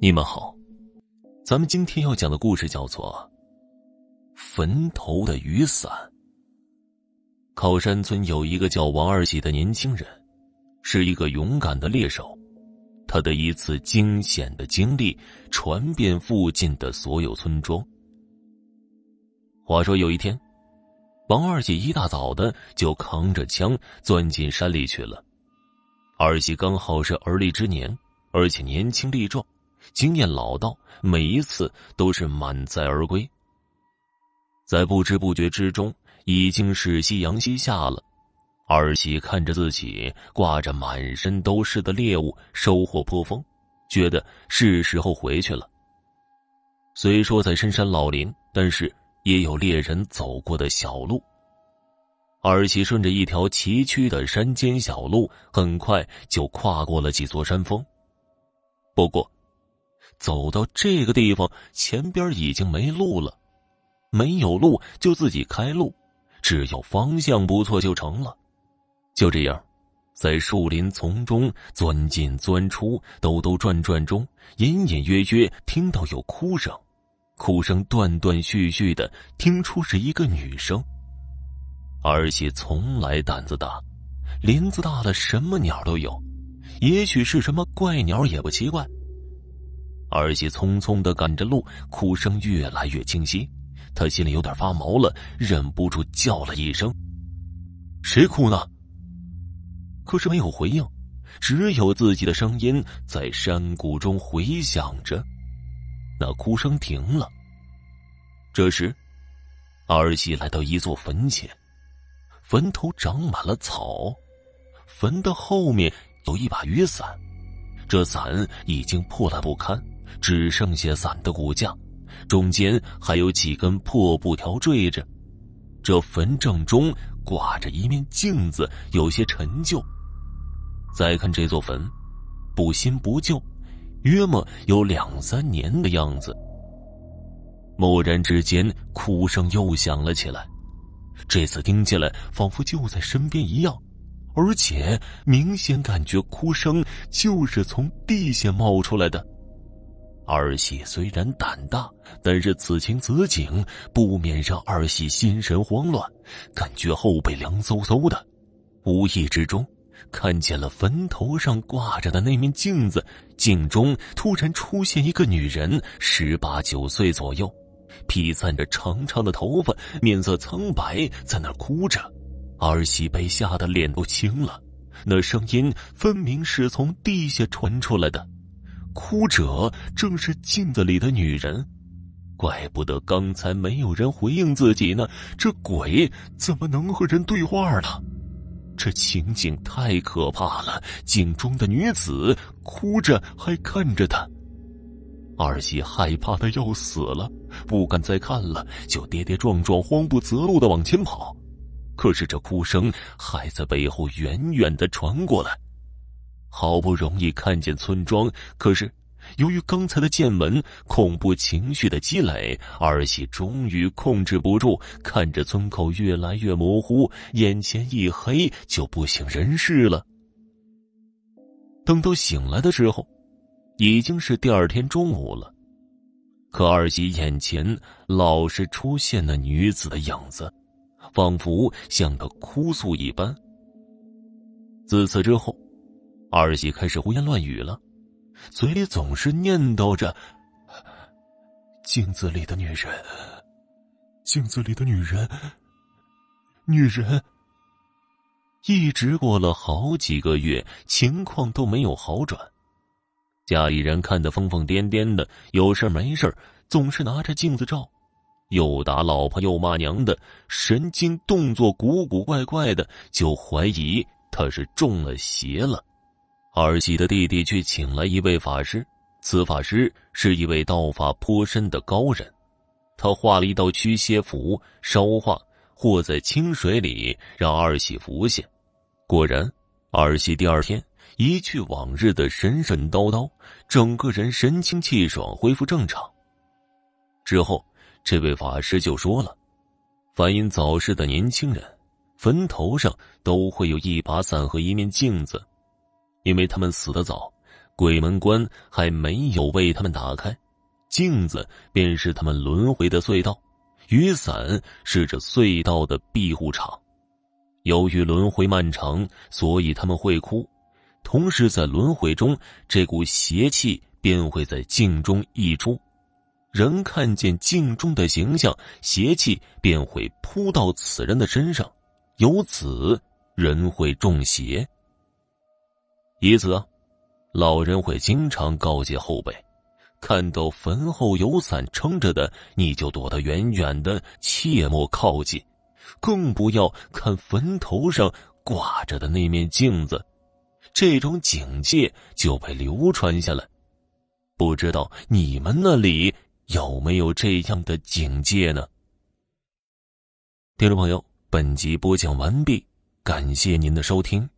你们好，咱们今天要讲的故事叫做《坟头的雨伞》。靠山村有一个叫王二喜的年轻人，是一个勇敢的猎手。他的一次惊险的经历传遍附近的所有村庄。话说有一天，王二喜一大早的就扛着枪钻进山里去了。二喜刚好是而立之年，而且年轻力壮。经验老道，每一次都是满载而归。在不知不觉之中，已经是夕阳西下了。二喜看着自己挂着满身都是的猎物，收获颇丰，觉得是时候回去了。虽说在深山老林，但是也有猎人走过的小路。二喜顺着一条崎岖的山间小路，很快就跨过了几座山峰。不过，走到这个地方，前边已经没路了。没有路就自己开路，只要方向不错就成了。就这样，在树林丛中钻进钻出、兜兜转转中，隐隐约约听到有哭声，哭声断断续续的，听出是一个女声。二喜从来胆子大，林子大了什么鸟都有，也许是什么怪鸟也不奇怪。儿媳匆匆的赶着路，哭声越来越清晰，他心里有点发毛了，忍不住叫了一声：“谁哭呢？”可是没有回应，只有自己的声音在山谷中回响着。那哭声停了。这时，儿媳来到一座坟前，坟头长满了草，坟的后面有一把雨伞，这伞已经破烂不堪。只剩下伞的骨架，中间还有几根破布条坠着。这坟正中挂着一面镜子，有些陈旧。再看这座坟，不新不旧，约莫有两三年的样子。蓦然之间，哭声又响了起来，这次听起来仿佛就在身边一样，而且明显感觉哭声就是从地下冒出来的。二喜虽然胆大，但是此情此景不免让二喜心神慌乱，感觉后背凉飕飕的。无意之中，看见了坟头上挂着的那面镜子，镜中突然出现一个女人，十八九岁左右，披散着长长的头发，面色苍白，在那哭着。二喜被吓得脸都青了，那声音分明是从地下传出来的。哭者正是镜子里的女人，怪不得刚才没有人回应自己呢。这鬼怎么能和人对话呢？这情景太可怕了！镜中的女子哭着，还看着他。二喜害怕的要死了，不敢再看了，就跌跌撞撞、慌不择路的往前跑。可是这哭声还在背后远远的传过来。好不容易看见村庄，可是由于刚才的见闻、恐怖情绪的积累，二喜终于控制不住，看着村口越来越模糊，眼前一黑，就不省人事了。等到醒来的时候，已经是第二天中午了。可二喜眼前老是出现那女子的影子，仿佛像个哭诉一般。自此之后。二喜开始胡言乱语了，嘴里总是念叨着：“镜子里的女人，镜子里的女人，女人。”一直过了好几个月，情况都没有好转。家里人看得疯疯癫癫的，有事没事总是拿着镜子照，又打老婆又骂娘的，神经动作古古怪怪的，就怀疑他是中了邪了。二喜的弟弟去请来一位法师，此法师是一位道法颇深的高人，他画了一道驱邪符，烧化或在清水里，让二喜服下。果然，二喜第二天一去往日的神神叨叨，整个人神清气爽，恢复正常。之后，这位法师就说了：，凡因早逝的年轻人，坟头上都会有一把伞和一面镜子。因为他们死得早，鬼门关还没有为他们打开，镜子便是他们轮回的隧道，雨伞是这隧道的庇护场。由于轮回漫长，所以他们会哭。同时，在轮回中，这股邪气便会在镜中溢出。人看见镜中的形象，邪气便会扑到此人的身上，由此人会中邪。以此。老人会经常告诫后辈：看到坟后有伞撑着的，你就躲得远远的，切莫靠近；更不要看坟头上挂着的那面镜子。这种警戒就被流传下来。不知道你们那里有没有这样的警戒呢？听众朋友，本集播讲完毕，感谢您的收听。